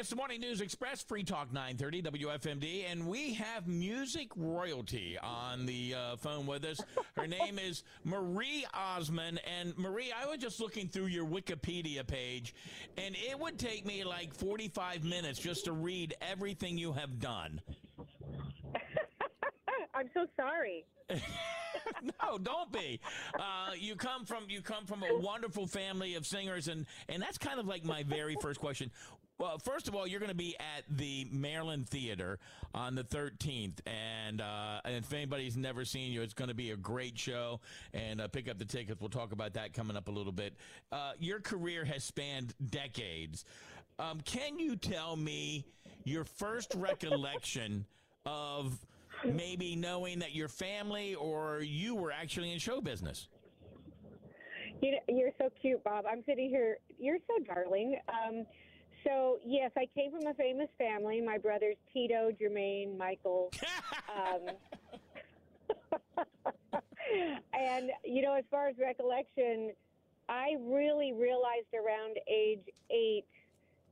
It's the Morning News Express, Free Talk 930 WFMD, and we have music royalty on the uh, phone with us. Her name is Marie Osmond. And Marie, I was just looking through your Wikipedia page, and it would take me like 45 minutes just to read everything you have done. I'm so sorry. no, don't be. Uh, you come from you come from a wonderful family of singers, and and that's kind of like my very first question. Well, first of all, you're going to be at the Maryland Theater on the 13th, and, uh, and if anybody's never seen you, it's going to be a great show. And uh, pick up the tickets. We'll talk about that coming up a little bit. Uh, your career has spanned decades. Um, can you tell me your first recollection of maybe knowing that your family or you were actually in show business? You know, you're so cute, Bob. I'm sitting here. You're so darling. Um, so yes, I came from a famous family. My brothers Tito, Jermaine, Michael. um, and you know, as far as recollection, I really realized around age eight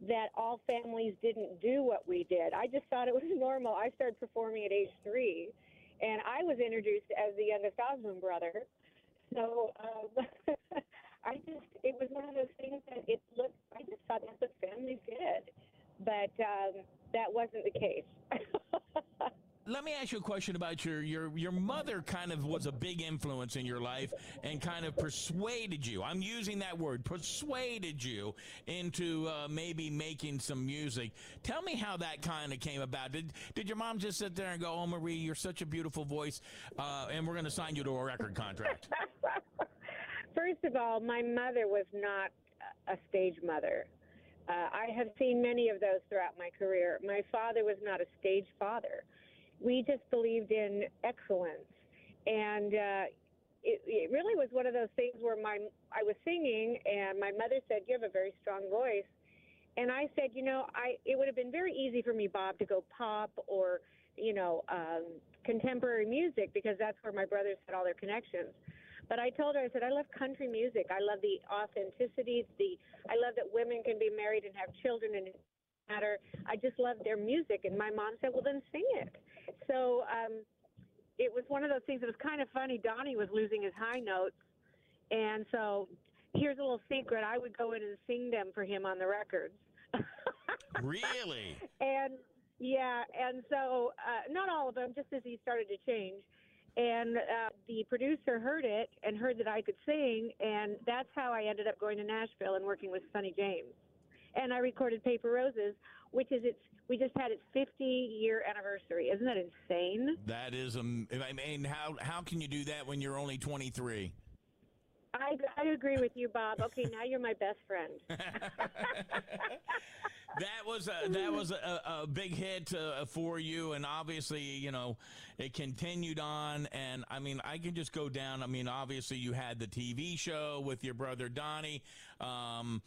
that all families didn't do what we did. I just thought it was normal. I started performing at age three, and I was introduced as the youngest Osmond brother. So um, I just, it was one of those things that it looked, I just thought that's what families did. But um, that wasn't the case. Let me ask you a question about your, your your mother kind of was a big influence in your life and kind of persuaded you. I'm using that word, persuaded you into uh, maybe making some music. Tell me how that kind of came about. Did did your mom just sit there and go, "Oh, Marie, you're such a beautiful voice, uh, and we're going to sign you to a record contract"? First of all, my mother was not a stage mother. Uh, I have seen many of those throughout my career. My father was not a stage father. We just believed in excellence, and uh, it, it really was one of those things where my I was singing, and my mother said, "You have a very strong voice," and I said, "You know, I it would have been very easy for me, Bob, to go pop or you know um, contemporary music because that's where my brothers had all their connections." But I told her, I said, I love country music. I love the authenticity. The I love that women can be married and have children and matter. I just love their music. And my mom said, well, then sing it. So um, it was one of those things It was kind of funny. Donnie was losing his high notes, and so here's a little secret. I would go in and sing them for him on the records. really? And yeah, and so uh, not all of them, just as he started to change and uh, the producer heard it and heard that I could sing, and that's how I ended up going to Nashville and working with Sonny James. And I recorded Paper Roses, which is its. We just had its 50 year anniversary. Isn't that insane? That is. Um, I mean, how how can you do that when you're only 23? I, I agree with you, Bob. Okay, now you're my best friend. that was a, that was a, a big hit uh, for you, and obviously, you know, it continued on. And I mean, I can just go down. I mean, obviously, you had the TV show with your brother Donnie. Um,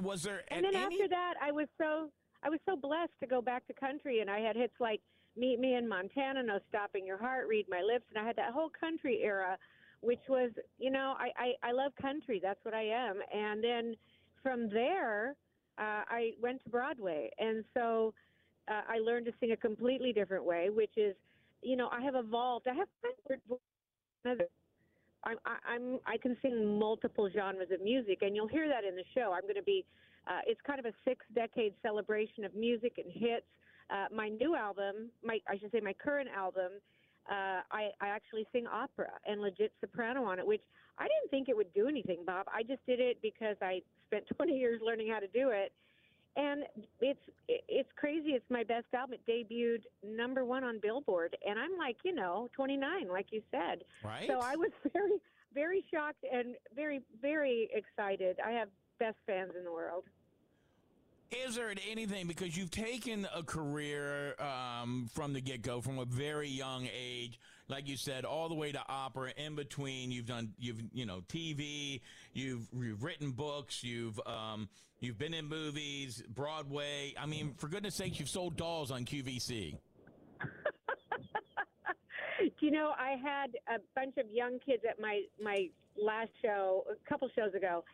was there? And then any- after that, I was so I was so blessed to go back to country, and I had hits like "Meet Me in Montana," "No Stopping Your Heart," "Read My Lips," and I had that whole country era which was, you know, I, I, I love country. That's what I am. And then from there, uh, I went to Broadway. And so uh, I learned to sing a completely different way, which is, you know, I have evolved. I have I'm, I'm, I can sing multiple genres of music, and you'll hear that in the show. I'm going to be, uh, it's kind of a six decade celebration of music and hits. Uh, my new album, my, I should say my current album, uh, I, I actually sing opera and legit soprano on it, which I didn't think it would do anything, Bob. I just did it because I spent 20 years learning how to do it. And it's it's crazy. It's my best album. It debuted number one on Billboard, and I'm like, you know, 29, like you said. Right. So I was very, very shocked and very, very excited. I have best fans in the world. Is there anything because you've taken a career um, from the get go, from a very young age, like you said, all the way to opera. In between, you've done you've you know TV, you've, you've written books, you've um, you've been in movies, Broadway. I mean, for goodness sakes, you've sold dolls on QVC. Do you know I had a bunch of young kids at my my last show a couple shows ago,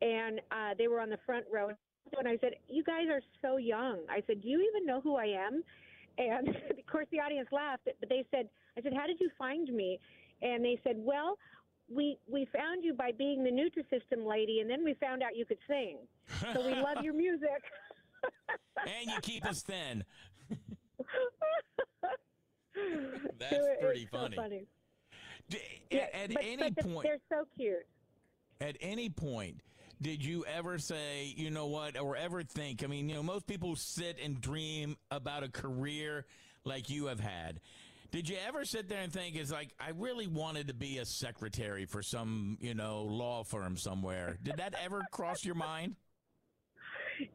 and uh, they were on the front row and I said, "You guys are so young." I said, "Do you even know who I am?" And of course, the audience laughed. But they said, "I said, how did you find me?" And they said, "Well." We we found you by being the Nutrisystem lady, and then we found out you could sing. So we love your music. and you keep us thin. That's it- pretty it's so funny. funny. D- Yeah, at but, any but point, they're so cute. at any point, did you ever say, you know what, or ever think? I mean, you know, most people sit and dream about a career like you have had. Did you ever sit there and think, it's like, I really wanted to be a secretary for some, you know, law firm somewhere? Did that ever cross your mind?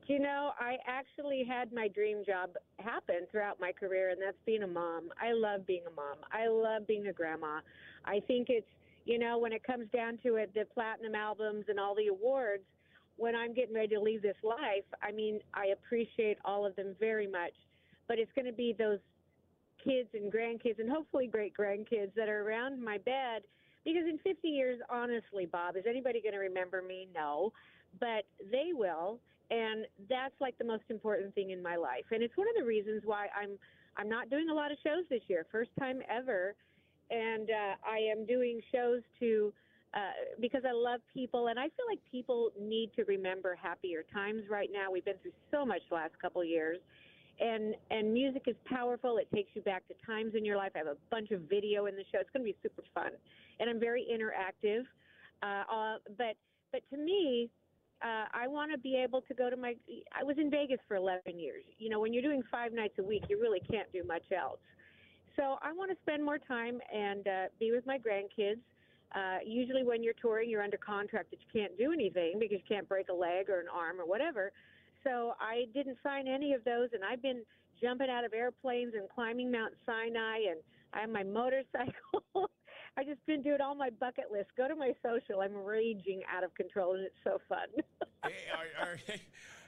You know, I actually had my dream job happen throughout my career, and that's being a mom. I love being a mom. I love being a grandma. I think it's, you know, when it comes down to it, the platinum albums and all the awards, when I'm getting ready to leave this life, I mean, I appreciate all of them very much. But it's going to be those kids and grandkids and hopefully great grandkids that are around my bed because in 50 years honestly bob is anybody going to remember me? No. But they will and that's like the most important thing in my life. And it's one of the reasons why i'm i'm not doing a lot of shows this year. First time ever and uh, i am doing shows to uh, because I love people, and I feel like people need to remember happier times right now. We've been through so much the last couple years, and and music is powerful. It takes you back to times in your life. I have a bunch of video in the show. It's going to be super fun, and I'm very interactive. Uh, uh, but but to me, uh, I want to be able to go to my. I was in Vegas for 11 years. You know, when you're doing five nights a week, you really can't do much else. So I want to spend more time and uh, be with my grandkids. Uh, usually, when you're touring, you're under contract that you can't do anything because you can't break a leg or an arm or whatever. So I didn't sign any of those, and I've been jumping out of airplanes and climbing Mount Sinai, and I have my motorcycle. I just been doing all my bucket list. Go to my social. I'm raging out of control, and it's so fun. Hey, are, are,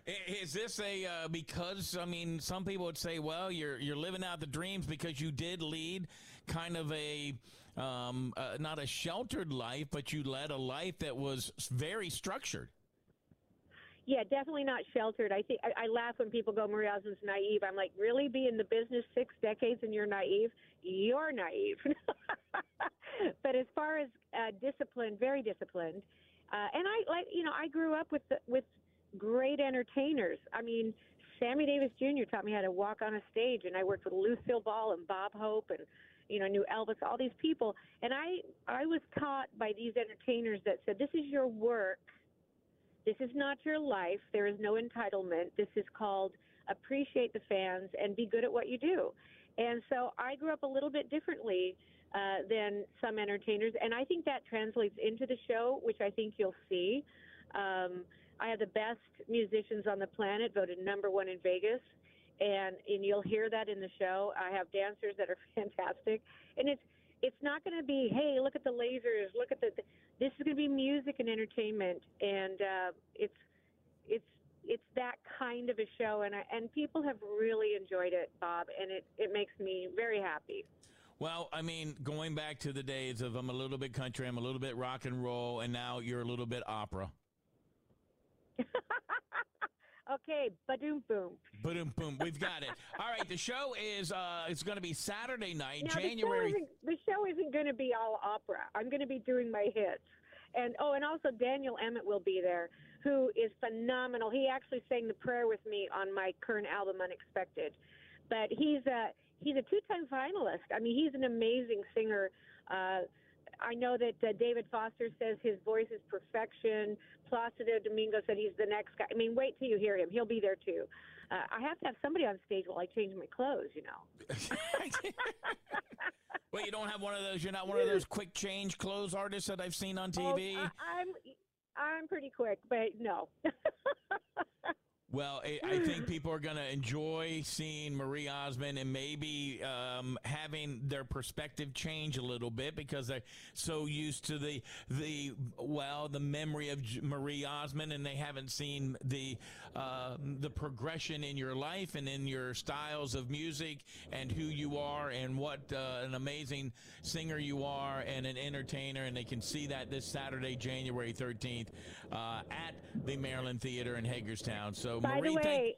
is this a uh, because I mean some people would say well you're you're living out the dreams because you did lead kind of a um, uh, not a sheltered life but you led a life that was very structured. Yeah, definitely not sheltered. I think I, laugh when people go, Marie Osmond's naive. I'm like, really? Be in the business six decades and you're naive? You're naive. but as far as uh, disciplined, very disciplined, uh, and I like, you know, I grew up with the, with great entertainers. I mean, Sammy Davis Jr. taught me how to walk on a stage, and I worked with Lucille Ball and Bob Hope, and you know, knew Elvis, all these people, and I I was taught by these entertainers that said, this is your work. This is not your life. There is no entitlement. This is called appreciate the fans and be good at what you do. And so I grew up a little bit differently uh, than some entertainers, and I think that translates into the show, which I think you'll see. Um, I have the best musicians on the planet, voted number one in Vegas, and and you'll hear that in the show. I have dancers that are fantastic, and it's it's not going to be hey look at the lasers, look at the. This is going to be music and entertainment, and uh, it's it's it's that kind of a show, and I, and people have really enjoyed it, Bob, and it it makes me very happy. Well, I mean, going back to the days of I'm a little bit country, I'm a little bit rock and roll, and now you're a little bit opera. okay, badoom boom. Boom, boom. We've got it. All right, the show is uh, it's going to be Saturday night, Now, January. The show, isn't, the show isn't going to be all opera. I'm going to be doing my hits. And oh, and also Daniel Emmett will be there, who is phenomenal. He actually sang the prayer with me on my current album, Unexpected. But he's a he's a two-time finalist. I mean, he's an amazing singer. Uh, I know that uh, David Foster says his voice is perfection. Placido Domingo said he's the next guy. I mean, wait till you hear him. He'll be there too. Uh, I have to have somebody on stage while I change my clothes, you know. well, you don't have one of those. You're not one of those quick change clothes artists that I've seen on TV. Oh, I, I'm I'm pretty quick, but no. Well, I, I think people are going to enjoy seeing Marie Osmond and maybe um, having their perspective change a little bit because they're so used to the the well the memory of Marie Osmond and they haven't seen the uh, the progression in your life and in your styles of music and who you are and what uh, an amazing singer you are and an entertainer and they can see that this Saturday, January 13th uh, at the Maryland Theater in Hagerstown. So By Marie, the way, thank-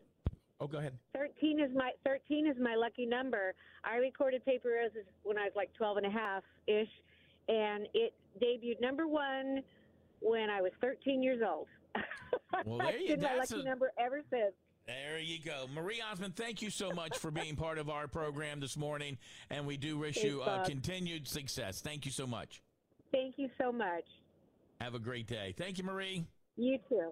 oh, go ahead. 13 is my 13 is my lucky number. I recorded Paper Roses when I was like 12 and a half ish, and it debuted number one when I was 13 years old. Well, there you- been my lucky a- number ever since. There you go. Marie Osmond, thank you so much for being part of our program this morning, and we do wish Thanks, you uh, continued success. Thank you so much. Thank you so much. Have a great day. Thank you, Marie. You too.